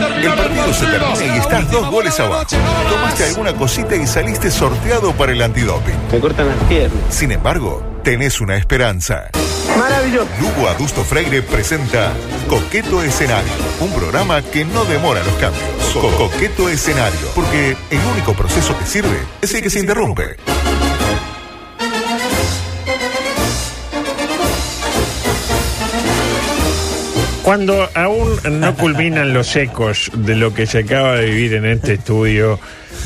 El partido se termina y estás dos goles abajo. Tomaste alguna cosita y saliste sorteado para el antidoping. Me cortan las piernas. Sin embargo, tenés una esperanza. Maravilloso. Lugo Adusto Freire presenta Coqueto Escenario, un programa que no demora los cambios. Co- Coqueto Escenario, porque el único proceso que sirve es el que se interrumpe. Cuando aún no culminan los ecos de lo que se acaba de vivir en este estudio,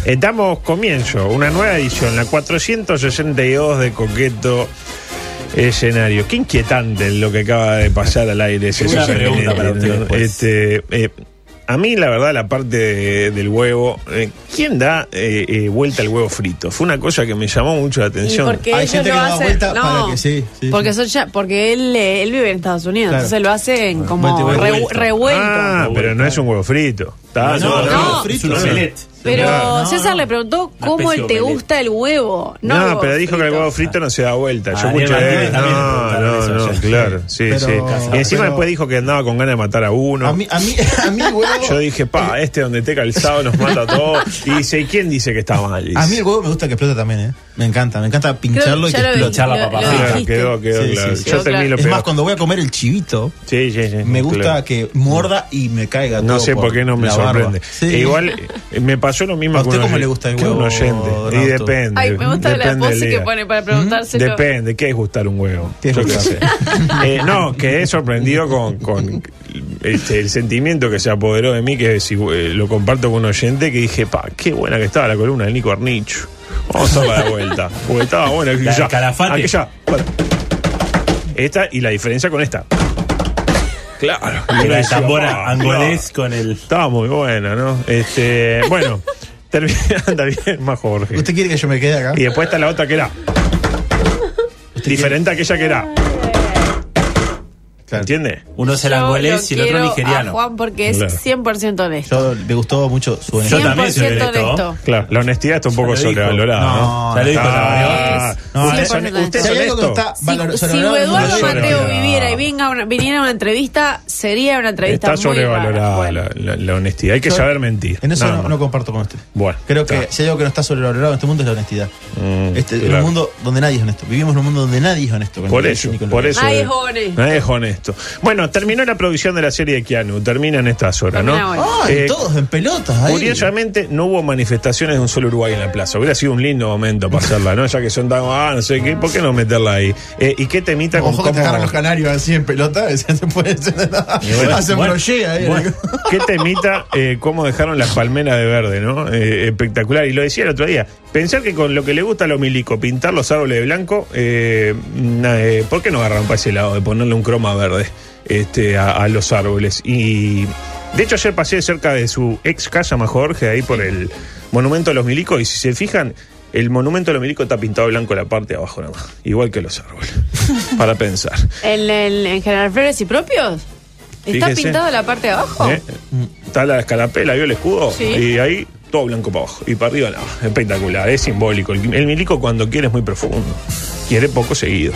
eh, damos comienzo, una nueva edición, la 462 de Coqueto Escenario. Qué inquietante lo que acaba de pasar al aire. César Una. Este, eh, a mí, la verdad, la parte de- del huevo, eh, ¿quién da eh, eh, vuelta al huevo frito? Fue una cosa que me llamó mucho la atención. porque Hay gente que lo da vuelta no, para que sí, sí, porque sí. son ya, porque él, eh, él vive en Estados Unidos, Claro. entonces lo hacen como revuelto. Ah, pero no es un huevo frito. Está- No, no, no, frito. frito. Es un omelette. Pero no, César no. le preguntó cómo te gusta el huevo. No, No, el huevo pero dijo que el huevo frito no se da vuelta. Yo Ah, también le no, no, eso claro. Sí, Pero- sí. Y encima pero- después dijo que andaba con ganas de matar a uno. A mí, a mí, a mí el huevo. Yo dije, pa, este donde esté calzado nos mata a todos. Y dice, ¿y quién dice que está mal? Dice. A mí el huevo me gusta que explote también, ¿eh? Me encanta, me encanta pincharlo y que. Echar la lo- papa lo frita. Claro, quedó, quedó Sí, claro. sí, sí. Yo también lo Es más, cuando voy a comer el chivito, Sí, sí, sí. me gusta que morda y me caiga todo. No sé por qué no me sorprende. E igual eh, me pasó lo mismo ¿A usted cómo le gusta el que un huevo, oyente. Y depende. Ay, me gusta la pose que pone para preguntárselo. Depende, ¿qué es gustar un huevo? ¿Qué Yo gustar? sé. Eh, no, quedé sorprendido con, con este, el sentimiento que se apoderó de mí, que si, eh, lo comparto con un oyente, que dije, pa, qué buena que estaba la columna de Nico Arnicho. Vamos a darla de vuelta. Porque estaba buena. La Calafate. aquella, para. Esta y la diferencia con esta. Claro. La decía, tambora "Pa, angolés con el. Estaba muy buena, ¿no? Este, bueno, termina, anda bien, más Jorge. ¿Usted quiere que yo me quede acá? Y después está la otra que era. Diferente a aquella que era. Claro. ¿Entiendes? Uno es el Yo angolés y el otro nigeriano. A Juan porque es Claro. 100% honesto. Yo me gustó mucho su Yo honestidad. también soy 100% honesto. honesto. Claro, la honestidad está un poco sobrevalorada, ¿no? No, Ya lo dijo Ah, No, usted es es Si honesto. está Eduardo Mateo viviera y venga una- viniera a una entrevista, sería una entrevista Está muy rara. sobrevalorada Bueno. la, la- la honestidad. Hay que Yo- saber mentir. En eso no, comparto con usted. Bueno, Creo que si hay algo que no está sobrevalorado en este mundo es la honestidad. Mm, Este, En claro. un mundo donde nadie es honesto. Vivimos en un mundo donde nadie es honesto. Por eso. Nadie es honesto. Nadie es honesto. Bueno, terminó la producción de la serie de Keanu. Termina en estas horas, ¿no? Ay, Eh, todos en pelotas ahí. Curiosamente, no hubo manifestaciones de un solo Uruguay en la plaza. Hubiera sido un lindo momento para hacerla, ¿no? Ya que son tan, ah, no sé qué, ¿por qué no meterla ahí? Eh, ¿Y qué temita con Ojo que te cómo- los canarios así en pelota. Se puede bueno, Hacen bueno, brochet ahí. bueno. ¿Qué temita eh, cómo dejaron las palmeras de verde, ¿no? Eh, espectacular. Y lo decía el otro día. Pensar que con lo que le gusta a los milico, pintar los árboles de blanco, eh, eh, ¿por qué no agarran para ese lado de ponerle un croma verde este, a, a los árboles? Y de hecho, ayer pasé cerca de su ex casa, más Jorge, ahí por el monumento de los milicos. Y si se fijan, el monumento de los milicos está pintado blanco la parte de abajo nada más. Igual que los árboles. para pensar. ¿En, el- en General Flores y propios? ¿Está pintado la parte de abajo? ¿Eh? Está la escarapela, vio el escudo. Sí. Y ahí todo blanco para abajo. Y para arriba nada. Espectacular, es simbólico. El, el milico cuando quiere es muy profundo. Quiere poco seguido.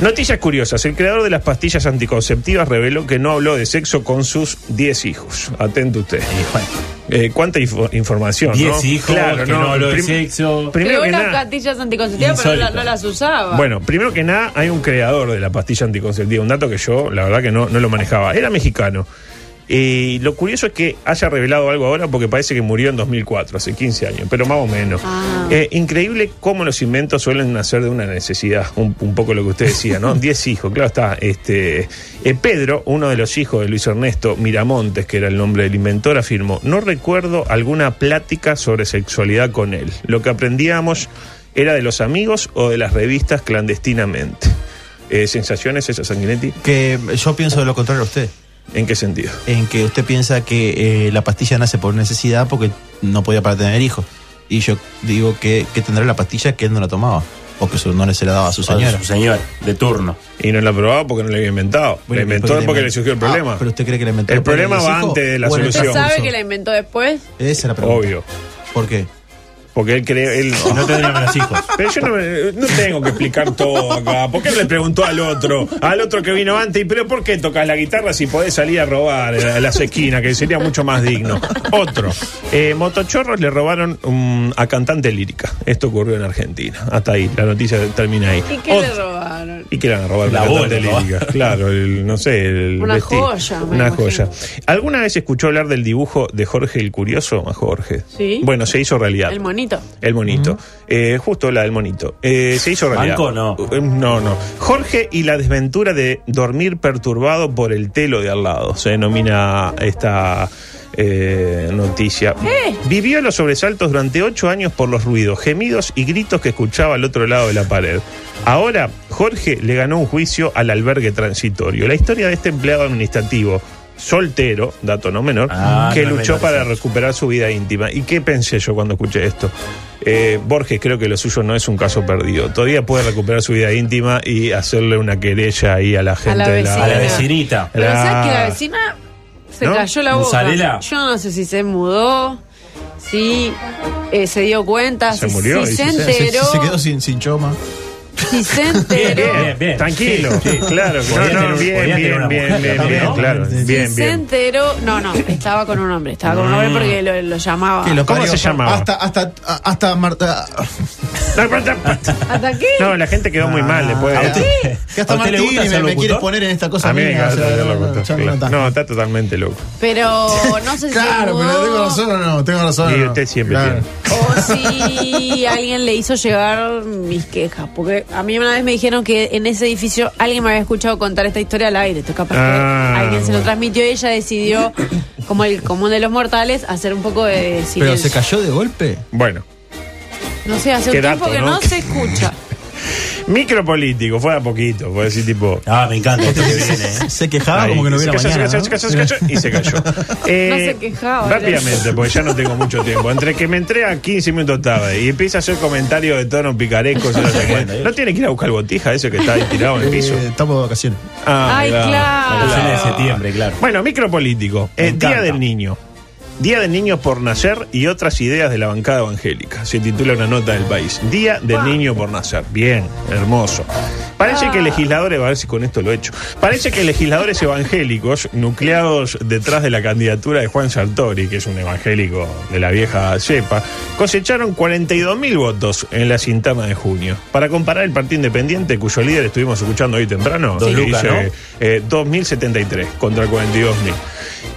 Noticias curiosas. El creador de las pastillas anticonceptivas reveló que no habló de sexo con sus 10 hijos. Atento usted. Eh, ¿Cuánta info- información? Diez ¿no? hijos, que no habló de sexo. Primero Creó unas pastillas anticonceptivas, pero no, no las usaba. Bueno, primero que nada, hay un creador de la pastilla anticonceptiva, un dato que yo, la verdad, que no, no lo manejaba. Era mexicano. Y lo curioso es que haya revelado algo ahora porque parece que murió en 2004, hace 15 años, pero más o menos. Ah. Eh, increíble cómo los inventos suelen nacer de una necesidad, un, un poco lo que usted decía, ¿no? Diez hijos, claro está. Este, eh, Pedro, uno de los hijos de Luis Ernesto Miramontes, que era el nombre del inventor, afirmó, no recuerdo alguna plática sobre sexualidad con él. Lo que aprendíamos era de los amigos o de las revistas clandestinamente. Eh, ¿Sensaciones esas, Sanguinetti? Que yo pienso de lo contrario a usted. ¿En qué sentido? En que usted piensa que eh, la pastilla nace por necesidad porque no podía para tener hijos. Y yo digo que, que tendrá la pastilla que él no la tomaba. O que su- no le se la daba a su señora. Su señor, de turno. Y no la probaba porque no la había inventado. Bueno, la inventó porque inventó. le surgió el Ah, problema. pero usted cree que la inventó El problema va antes de la solución. ¿Usted sabe que la inventó después? Esa es la pregunta. Obvio. ¿Por qué? Porque él cree. Él, no tendríamos los hijos. Pero yo no, me- no tengo que explicar todo acá. ¿Por qué le preguntó al otro? Al otro que vino antes, ¿y pero por qué tocas la guitarra si podés salir a robar a las esquinas? Que sería mucho más digno. Otro. Eh, motochorros le robaron um, a cantante lírica. Esto ocurrió en Argentina. Hasta ahí, la noticia termina ahí. ¿Y qué le robaron? ¿Y qué le van a robar? La cantante lírica. Claro, el- no sé. el Una vestido. joya, Una imagino. joya. ¿Alguna vez escuchó hablar del dibujo de Jorge el Curioso? A Jorge. Sí. Bueno, se hizo realidad. El monito. El monito. Eh, justo la del monito. Eh, se hizo realidad. ¿Banco no? Eh, No, no. Jorge y la desventura de dormir perturbado por el telo de al lado. Se denomina esta eh, noticia. Vivió los sobresaltos durante ocho años por los ruidos, gemidos y gritos que escuchaba al otro lado de la pared. Ahora, Jorge le ganó un juicio al albergue transitorio. La historia de este empleado administrativo soltero, dato no menor, Ah, que no luchó menor, para sí. recuperar su vida íntima. ¿Y qué pensé yo cuando escuché esto? Eh, Borges creo que lo suyo no es un caso perdido. Todavía puede recuperar su vida íntima y hacerle una querella ahí a la gente la de la, A la vecinita. Pero La- ¿sabes que la vecina se ¿No? cayó la boca? Yo no sé si se mudó, si eh, se dio cuenta, Se si, murió, si se quedó sin, sin choma. Si se enteró. Bien, bien, bien. Tranquilo, Sí, claro. No, no, tener- bien, bien, bien, bien, bien, ¿no? claro. Bien, si se bien. enteró. No, no, estaba con un hombre. Estaba con un hombre porque lo, lo llamaba. Que lo ¿Cómo parió. se llamaba? Hasta, hasta, hasta Marta. ¿Hasta qué? No, la gente quedó muy mal después. ¿A de- usted? Que hasta ¿A Martini me, me quiere locutor? poner en esta cosa A mí me mía, o sea, no, locutor, claro. está totalmente loco. Pero no sé si Claro, pero tengo razón o no, tengo razón. Y usted siempre Claro. O si alguien le hizo llegar mis quejas. Porque a mí una vez me dijeron que en ese edificio alguien me había escuchado contar esta historia al aire. Entonces, capaz Ah, que alguien se lo transmitió y ella decidió, como el común de los mortales, hacer un poco de Pero silencio. se cayó de golpe. Bueno. No sé, hace un tiempo dato, que ¿no? no se escucha. Micropolítico, fue a poquito, fue decir tipo. Ah, me encanta esto que viene, ¿eh? Se quejaba Ahí, como que no se hubiera cayó, mañana. se cayó, se cayó, se cayó, y se cayó. Eh, No se quejaba, Rápidamente, porque ya no tengo mucho tiempo. Entre que me entré a 15 minutos tarde y empieza a hacer comentarios de tono picaresco, y no, sé. ¿No tiene que ir a buscar el botija ese que está ahí tirado en el piso. Eh, estamos de vacaciones. Ah, Ay, claro. Vacaciones de septiembre, claro. Bueno, micropolítico. Me Eh, Día del Niño. Día del Niño por nacer y otras ideas de la bancada evangélica. Se titula una nota del país. Día del Niño por nacer. Bien, hermoso. Parece que legisladores, a ver si con esto lo he hecho. Parece que legisladores evangélicos, nucleados detrás de la candidatura de Juan Sartori, que es un evangélico de la vieja cepa, cosecharon 42 mil votos en las internas de junio. Para comparar el Partido Independiente, cuyo líder estuvimos escuchando hoy temprano, lucas, dice, ¿no? eh, 2.073 contra 42.000.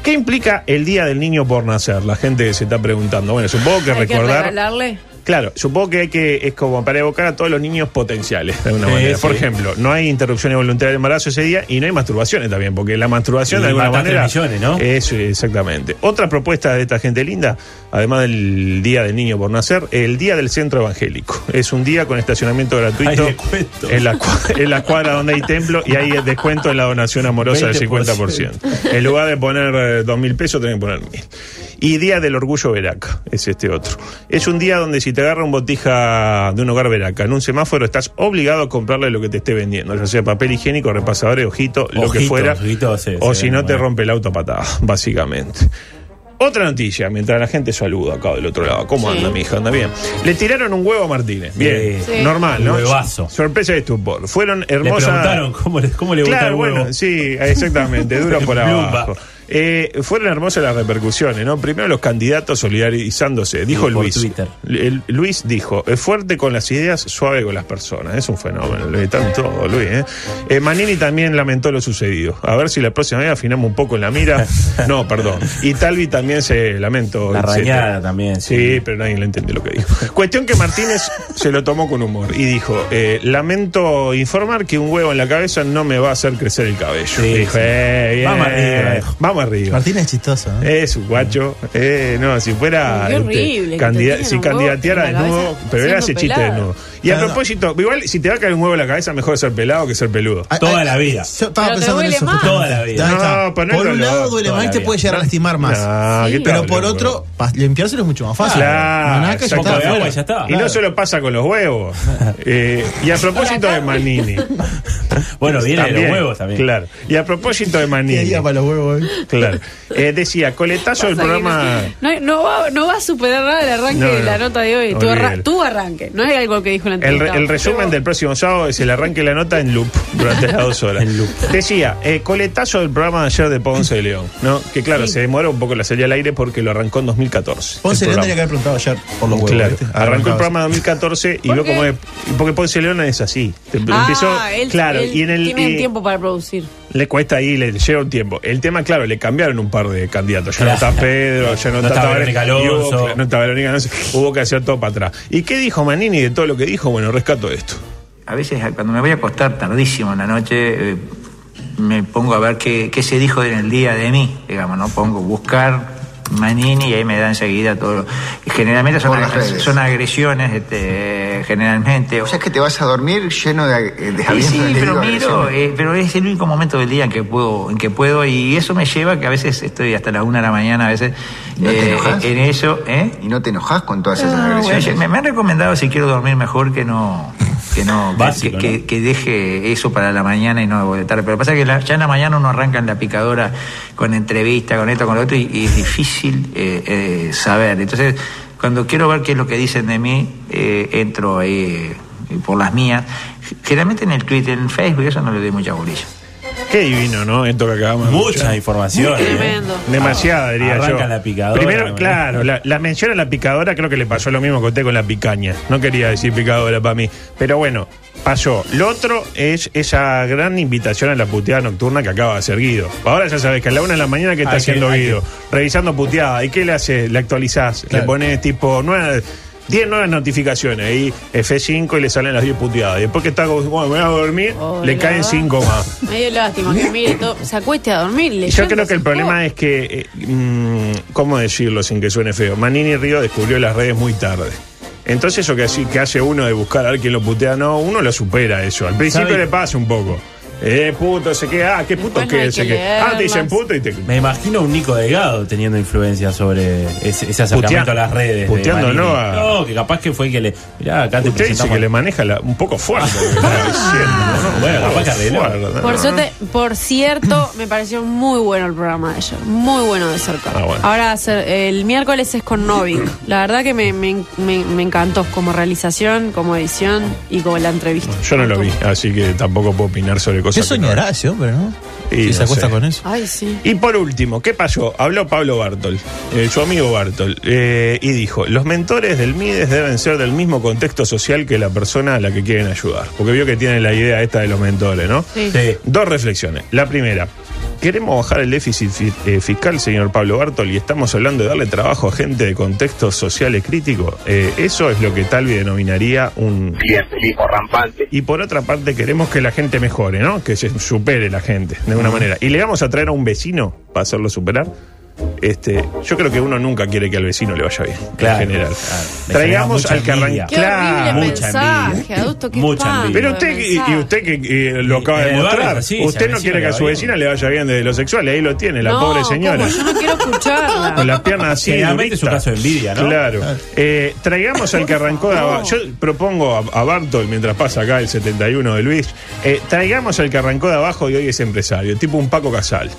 ¿Qué implica el Día del Niño por nacer? La gente se está preguntando. Bueno, supongo que Hay que recordar... regalarle. Claro, supongo que hay que, es como para evocar a todos los niños potenciales, de alguna Sí, manera. Por ejemplo, no hay interrupciones voluntarias del embarazo ese día y no hay masturbaciones también, porque la masturbación Y de alguna manera. millones, ¿no? Eso, exactamente. Otra propuesta de esta gente linda, además del Día del Niño por Nacer, el Día del Centro Evangélico. Es un día con estacionamiento gratuito en la, en la cuadra donde hay templo y hay descuento en la donación amorosa del 50%. En lugar de poner eh, dos mil pesos, tienen que poner mil. Y Día del Orgullo Veraca, es este otro. Es un día donde si te agarra un botija de un hogar Veraca en un semáforo, estás obligado a comprarle lo que te esté vendiendo, ya sea papel higiénico, repasadores, ojito, lo que fuera. sí, o sí, si no, te bueno. rompe el auto a patada, básicamente. Otra noticia, mientras la gente saluda acá del otro lado. ¿Cómo Sí. anda, mi hija? ¿Anda bien? Le tiraron un huevo a Martínez. Bien, Sí. normal, ¿no? Huevazo. Sorpresa y estupor. Fueron Le hermosas. preguntaron cómo le, cómo le gusta Claro, el huevo. bueno, sí, exactamente, duro por abajo. Eh, fueron hermosas las repercusiones, ¿no? Primero los candidatos solidarizándose. Dijo Sí, Luis. Twitter. El- Luis dijo, es fuerte con las ideas, suave con las personas. Es un fenómeno, Luis, están todo, Luis. ¿eh? Eh, Manini también lamentó lo sucedido. A ver si la próxima vez afinamos un poco en la mira. No, perdón. Y Talvi también se lamentó. La rañada también, sí. Sí, pero nadie le entendió lo que dijo. Cuestión que Martínez se lo tomó con humor y dijo, eh, lamento informar que un huevo en la cabeza no me va a hacer crecer el cabello. Sí, dijo, sí. "Eh, bien, Vamos. Vamos arriba. Martínez es chistoso. ¿eh? Es un guacho. Eh, no, si fuera. Qué este, horrible, candida- si candidateara en desnudo, cabeza pero era ese chiste pelado. desnudo. Y a propósito, igual si te va a caer un huevo en la cabeza, mejor ser pelado que ser peludo. Ay, Toda ay, la vida. Yo estaba Pero te pensando en duele eso. más. Toda la vida. No, por un no, lado duele más y te puede llegar a lastimar más. Ah, Sí. ¿qué te Pero por otro, limpiárselo es mucho más fácil. Claro, ya de está. y no solo pasa con los huevos. Eh, y a propósito de Manini. Bueno, viene de los huevos también. Claro. Y a propósito de ¿Qué Manini. para los huevos, eh? Claro. Eh, decía, coletazo del programa. No, no, va, no va a superar nada el arranque No, de la no. nota de hoy. Tu, arra- Olvídalo. tu arranque. No es algo que dijo en la El, entrevista. el resumen Pero- del próximo sábado es el arranque de la nota en loop durante las dos horas. En loop. Decía, eh, coletazo del programa de ayer de Ponce de León, ¿no? Que claro, Sí. se demoró un poco la salida al aire porque lo arrancó en 2014. Ponce el León tenía que haber preguntado ayer por los huevos. Claro, ¿viste? arrancó el programa en 2014 y ¿Por vio qué? cómo es. Porque Ponce León es así. Ah, Empezó, él, claro, él y en el. tiene y- tiempo para producir. Le cuesta ahí, le lleva un tiempo. El tema, claro, le cambiaron un par de candidatos. Ya no está Pedro, ya no, No está Verónica hubo- Alonso. no está Verónica Alonso. Hubo que hacer todo para atrás. ¿Y qué dijo Manini de todo lo que dijo? Bueno, rescato esto. A veces cuando me voy a acostar tardísimo en la noche, eh, me pongo a ver qué, qué se dijo en el día de mí, digamos, ¿no? Pongo buscar Manini y ahí me da enseguida todo. y generalmente son, son agresiones, este, generalmente. O sea, es que te vas a dormir lleno de, de Sí, avisos sí, pero miro, eh, pero es el único momento del día en que puedo, en que puedo, y eso me lleva que a veces estoy hasta la una de la mañana, a veces ¿No te eh, en eso, ¿eh? ¿Y no te enojas con todas esas No, agresiones? bueno, me, me han recomendado si quiero dormir mejor que no que no que- Básico, que, ¿no? que- que deje eso para la mañana y no de tarde pero pasa que la- ya en la mañana uno arranca en la picadora con entrevista con esto con lo otro y, y es difícil eh, eh, saber. Entonces cuando quiero ver qué es lo que dicen de mí eh, entro ahí eh, por las mías. Generalmente en el Twitter en Facebook eso no le doy mucha bolilla Qué divino, ¿no? Esto que acabamos de Mucha escuchar. información. ¿eh? Tremendo. Demasiada, diría yo. Arranca la picadora, Primero, ¿no? claro, la, la mención a la picadora creo que le pasó lo mismo que usted con la picaña. No quería decir picadora para mí. Pero bueno, pasó. Lo otro es esa gran invitación a la puteada nocturna que acaba de hacer Guido. Ahora ya sabes que a la una de la mañana que está Hay que- haciendo hay Guido, revisando puteada. ¿Y qué le hace? Le actualizás, le Claro. pones tipo nueve. 10 nuevas notificaciones, ahí F5 y le salen las 10 puteadas. Y después que está como, bueno, me voy a dormir, Oh, le caen verdad. 5 más. Me dio lástima que mire todo. Se acueste a dormir. Yo leyendo creo que el problema es que, eh, mm, ¿cómo decirlo sin que suene feo? Manini Río descubrió las redes muy tarde. Entonces eso que, así, que hace uno de buscar a ver quién lo putea, no, uno lo supera eso. Al principio ¿Sabe? le pasa un poco. Eh, puto, se queda, ah, qué puto Después no que hay se que queda. Ah, te dicen leerlas. puto y te. Me imagino un Nico Delgado teniendo influencia sobre ese, ese acercamiento Putea- a las redes. de puteando, Manini. ¿no? A- No, que capaz que fue el que le. Mirá, acá te Usted dice presentamos. que le maneja la- un poco fuerte. lo que está diciendo, ¿no? Bueno, capaz que arregló. Fuerte, Por, ¿no? suerte- por cierto, me pareció muy bueno el programa de ayer. Muy bueno de cerca. Ah, bueno. Ahora el miércoles es con Novik. La verdad que me, me- me- me encantó como realización, como edición y como la entrevista. Yo no lo vi, así que tampoco puedo opinar sobre ¿Qué que no soñará vi. ese hombre, no? Y si no se acuesta sé. con eso. Ay, sí. Y por último, ¿qué pasó? Habló Pablo Bartol, eh, su amigo Bartol, eh, y dijo, los mentores del MIDES deben ser del mismo contexto social que la persona a la que quieren ayudar. Porque vio que tiene la idea esta de los mentores, ¿no? Sí. Sí. Dos reflexiones. La primera, queremos bajar el déficit fi- eh, fiscal, señor Pablo Bartol, y estamos hablando de darle trabajo a gente de contextos sociales críticos. Eh, eso es lo que Talvi denominaría un Clientelismo rampante. y por otra parte queremos que la gente mejore, ¿no? Que se supere la gente, de alguna manera. Y le vamos a traer a un vecino para hacerlo superar. Este, yo creo que uno nunca quiere que al vecino le vaya bien, Claro, en general. claro. Traigamos al que. Qué Claro. mucha mensaje, envidia. adulto, qué Mucha envidia. Pero usted, y, y usted que eh, lo acaba de el mostrar, barrio, sí, usted no quiere que a su bien. vecina le vaya bien de lo sexual, y ahí lo tiene, la No, pobre ¿cómo? señora. Yo no quiero escucharla. Con las piernas así. Generalmente es un caso de envidia, ¿no? Claro. Eh, traigamos al que arrancó de abajo. Yo propongo a, a Bartol, mientras pasa acá el 71 de Luis, eh, traigamos al que arrancó de abajo y hoy es empresario, tipo un Paco Casal.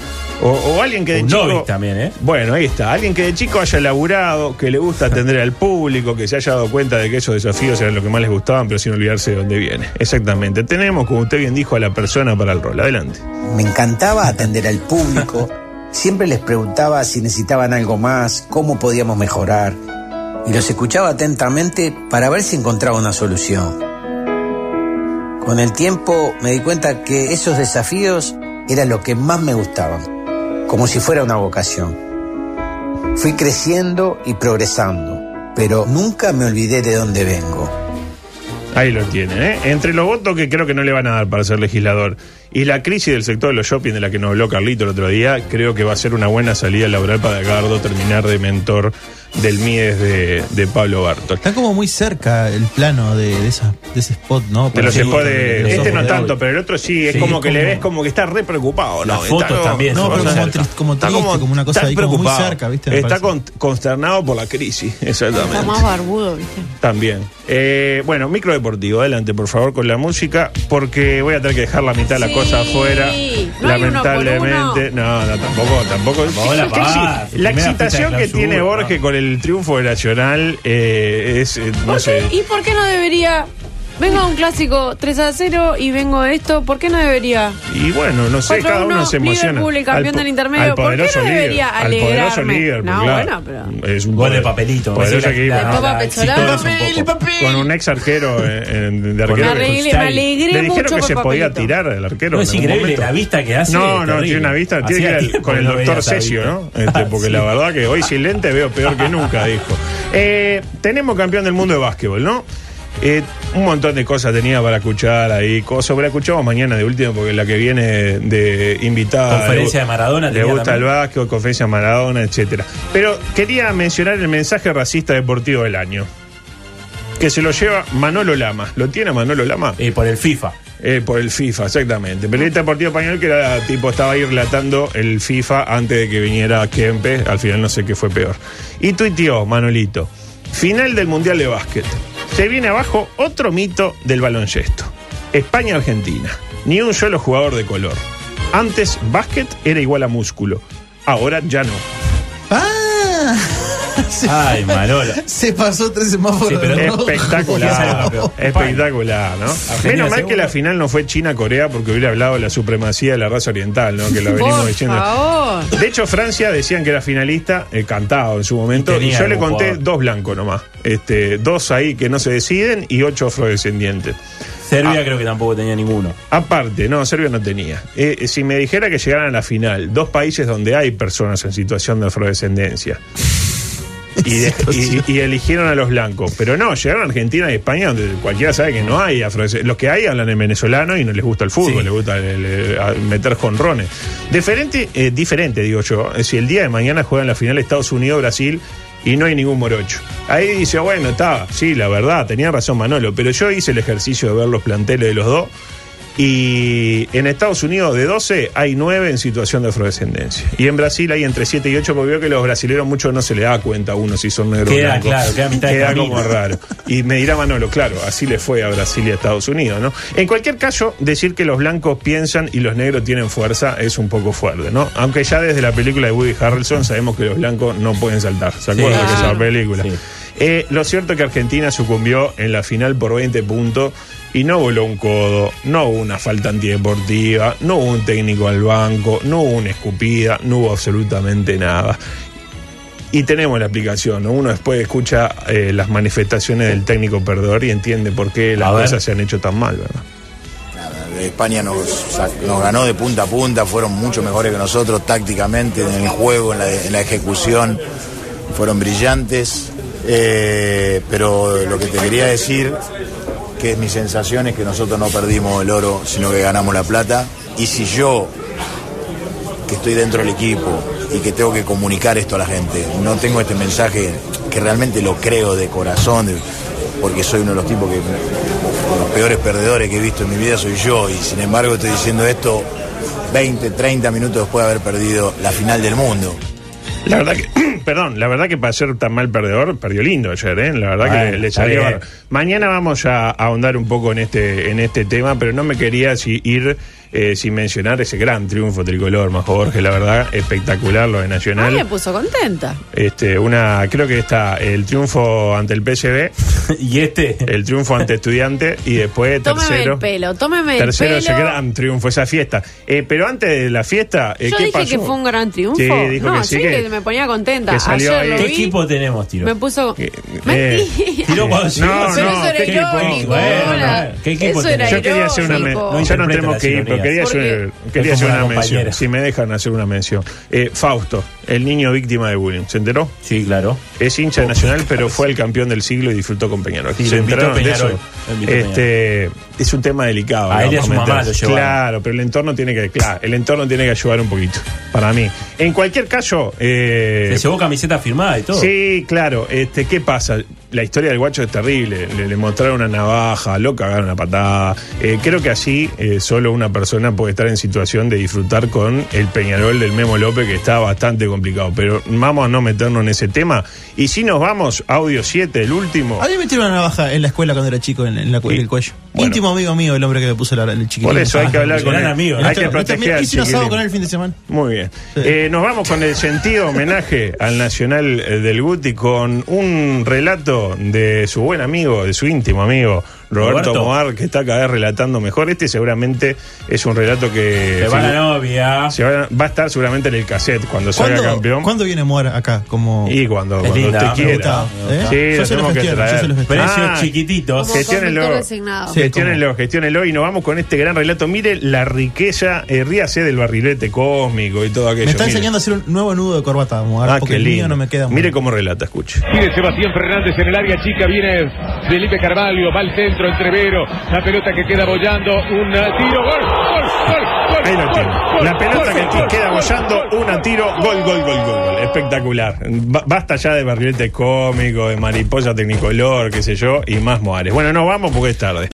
O, o alguien que de Un chico. También, ¿eh? Bueno, ahí está. Alguien que de chico haya laburado, que le gusta atender al público, que se haya dado cuenta de que esos desafíos eran lo que más les gustaban, pero sin olvidarse de dónde viene. Exactamente. Tenemos, como usted bien dijo, a la persona para el rol. Adelante. Me encantaba atender al público. Siempre les preguntaba si necesitaban algo más, cómo podíamos mejorar. Y los escuchaba atentamente para ver si encontraba una solución. Con el tiempo me di cuenta que esos desafíos eran lo que más me gustaban, como si fuera una vocación. Fui creciendo y progresando, pero nunca me olvidé de dónde vengo. Ahí lo tienen, ¿eh? Entre los votos que creo que no le van a dar para ser legislador y la crisis del sector de los shopping de la que nos habló Carlito el otro día, creo que va a ser una buena salida laboral para Gardo terminar de mentor del MIES de, de Pablo Bartol. Está como muy cerca el plano de, de, esa- de ese spot, ¿no? De Para los sí, spots de- de los este no de tanto, pero el otro sí, es Sí, como que le ves como que está re preocupado. ¿no? Las Está fotos como- también No, pero como, triste, como Está triste, como, una cosa está ahí como muy preocupado. cerca, ¿viste? Me Está con- consternado por la crisis, exactamente. Está más barbudo, ¿viste? También. Eh, bueno, micro deportivo, adelante por favor con la música, porque voy a tener que dejar la mitad de la Sí, cosas afuera. no uno por Lamentablemente. No, no, tampoco, tampoco. Hola, ¿Qué pa, exi- la excitación que tiene Borges ¿no? con el triunfo de Nacional eh, es, eh, no ¿Por sé. ¿Y por qué no debería? Vengo a un clásico 3 a 0 y vengo a esto. ¿Por qué no debería? Y bueno, no sé, 4 a cada uno 1, se emociona. Liverpool, el campeón Al del intermedio. al ¿Por qué poderoso no líder, debería al poderoso líder, No, claro. bueno, pero- Es un Gol de poder- papelito. poderoso equipo. De Papa. Con un ex arquero eh, en- de arquero. Me alegré, me alegré Le dijeron mucho que se podía Papelito. tirar el arquero. No, es increíble momento. la vista que hace. No, no, terrible. tiene una vista. Tiene que ir con el doctor vista. ¿no? Este, porque la verdad que hoy sin lente veo peor que nunca, dijo. Eh, tenemos campeón del mundo de básquetbol, ¿no? Eh, un montón de cosas tenía para escuchar ahí, cosas. Pero escuchamos mañana de último porque la que viene de invitada. Conferencia le- de Maradona Le gusta el básquetbol, conferencia de Maradona, etcétera. Pero quería mencionar el mensaje racista deportivo del año. Que se lo lleva Manolo Lama. ¿Lo tiene Manolo Lama? Eh, por el FIFA. Eh, por el FIFA, exactamente. Periodista deportivo español que era tipo, estaba ahí relatando el FIFA antes de que viniera Kempe, al final no sé qué fue peor. Y tuiteó, Manolito, final del Mundial de Básquet. Se viene abajo otro mito del baloncesto. España-Argentina. Ni un solo jugador de color. Antes básquet era igual a músculo. Ahora ya no. ¡Ah! Se, Ay, Manolo. se pasó tres semáforos Sí, pero de es rojo. Espectacular, espectacular, ¿no? Argentina Menos mal que la final no fue China-Corea porque hubiera hablado de la supremacía de la raza oriental, ¿no? Que lo venimos diciendo. favor. De hecho, Francia decían que era finalista, eh, cantado en su momento, Y yo le conté jugador. dos blancos nomás. Este, dos ahí que no se deciden y ocho afrodescendientes. Serbia Ah. creo que tampoco tenía ninguno. Aparte, no, Serbia no tenía. Eh, eh, si me dijera que llegaran a la final, dos países donde hay personas en situación de afrodescendencia. Y, de- y- y eligieron a los blancos. Pero no, llegaron a Argentina y España, donde cualquiera sabe que no hay afrodescendencia. Los que hay hablan en venezolano y no les gusta el fútbol, Sí. les gusta el- meter jonrones. Diferente, eh, diferente, digo yo. eh, Si el día de mañana juegan la final Estados Unidos-Brasil y no hay ningún morocho. Ahí dice, bueno, está, sí, la verdad, tenía razón Manolo, pero yo hice el ejercicio de ver los planteles de los dos. Y en Estados Unidos de 12 hay 9 en situación de afrodescendencia. Y en Brasil hay entre 7 y 8 porque veo que los brasileños mucho no se le da cuenta a uno si son negros o Queda, blancos. claro, queda mitad Queda como raro. Y me dirá Manolo, claro, así le fue a Brasil y a Estados Unidos, ¿no? En cualquier caso, decir que los blancos piensan y los negros tienen fuerza es un poco fuerte, ¿no? Aunque ya desde la película de Woody Harrelson sabemos que los blancos no pueden saltar. ¿Se Sí. acuerdan de esa Claro. película? Sí. Eh, lo cierto es que Argentina sucumbió en la final por 20 puntos y no voló un codo, no hubo una falta antideportiva, no hubo un técnico al banco, no hubo una escupida, no hubo absolutamente nada. Y tenemos la aplicación, ¿no? Uno después escucha eh, las manifestaciones del técnico perdedor y entiende por qué las cosas se han hecho tan mal, ¿verdad? España nos, ganó de punta a punta, fueron mucho mejores que nosotros tácticamente, en el juego, en la, en la ejecución, fueron brillantes. Eh, pero lo que te quería decir, que es mi sensación, es que nosotros no perdimos el oro, sino que ganamos la plata. Y si yo, que estoy dentro del equipo y que tengo que comunicar esto a la gente, no tengo este mensaje que realmente lo creo de corazón, porque soy uno de los tipos que los peores perdedores que he visto en mi vida soy yo y sin embargo estoy diciendo esto 20, 30 minutos después de haber perdido la final del mundo. La verdad que, perdón, la verdad que para ser tan mal perdedor, perdió lindo ayer, ¿eh? La verdad que le, le salió. Mañana vamos a ahondar un poco en este, en este tema, pero no me quería si- ir eh, sin mencionar ese gran triunfo tricolor, Majo Borges, la verdad, espectacular lo de A mí me Nacional. puso contenta. Este, una, creo que está el triunfo ante el PSV, y este. el triunfo ante Estudiante y después Tómeme tercero. el pelo, tómeme el Tercero ese pelo. gran triunfo, esa fiesta. Eh, pero antes de la fiesta, eh, Yo ¿qué dije pasó? que fue un gran triunfo. Sí, dijo no, que sí, yo que- que me ponía contenta. que salió Ayer ahí. lo ¿Qué vi, equipo tenemos, Tiro? me puso. Eh, Mentira. Tiro cuando no, llegó. Pero no, eso era ¿qué equipo? Bueno. ¿qué equipo Eso era tenés? Yo quería hacer una. No ya no tenemos que ir, pero. Quería ¿Por hacer, quería una mención. Si me dejan hacer una mención. Eh, Fausto, el niño víctima de bullying, ¿se enteró? Sí, claro. Es hincha de Nacional, pero fue el campeón del siglo y disfrutó con Peñarol. Sí, ¿Se enteraron de Peñarol, eso? Este, es un tema delicado. A él y a su mamá lo. Claro, pero el entorno tiene que, claro, el entorno tiene que ayudar un poquito, para mí. En cualquier caso, eh, Se llevó camiseta firmada y todo. Sí, claro. Este, ¿Qué pasa? la historia del guacho es terrible. Le, le mostraron una navaja, lo cagaron a patada. Eh, creo que así eh, solo una persona puede estar en situación de disfrutar con el Peñarol del Memo López, que está bastante complicado. Pero vamos a no meternos en ese tema. Y si nos vamos, audio 7, el último. A mí me metieron una navaja en la escuela cuando era chico en, en la, en el cuello. Bueno. Íntimo amigo mío, el hombre que me puso la, el chiquitito. Por eso hay que hablar con él. amigo, Hay que proteger también al chiquilín. con él el fin de semana. Muy bien. Sí. Eh, nos vamos con el sentido homenaje al Nacional eh, del Guti con un relato de su buen amigo, de su íntimo amigo, Roberto, Roberto. Moar, que está cada vez relatando mejor. Este seguramente es un relato que Se va la novia. se va, va a estar seguramente en el cassette cuando salga ¿Cuándo, campeón. ¿Cuándo viene Mora acá? Como... Y cuando, cuando linda, usted quiera. gusta, ¿eh? Sí, Yo lo tenemos que traer. Precios Ah, chiquititos. Designado. Sí. Gestionenlo, gestionenlo y nos vamos con este gran relato. Mire la riqueza, eh, ríase del barrilete cósmico y todo aquello. Me está mire. enseñando a hacer un nuevo nudo de corbata, Moar, Ah, porque el mío no me queda muy Mire cómo relata, escuche. Pide Sebastián Fernández en el área chica, viene Felipe Carvalho, va al centro, entrevero, la pelota que queda bollando, un tiro, gol, gol, gol, gol. Ahí lo tiene. La pelota que queda bollando, una tiro, gol, gol, gol, gol, gol. Espectacular. Ba- Basta ya de barrilete cómico, de mariposa tecnicolor, qué sé yo, y más moares. Bueno, no vamos porque es tarde.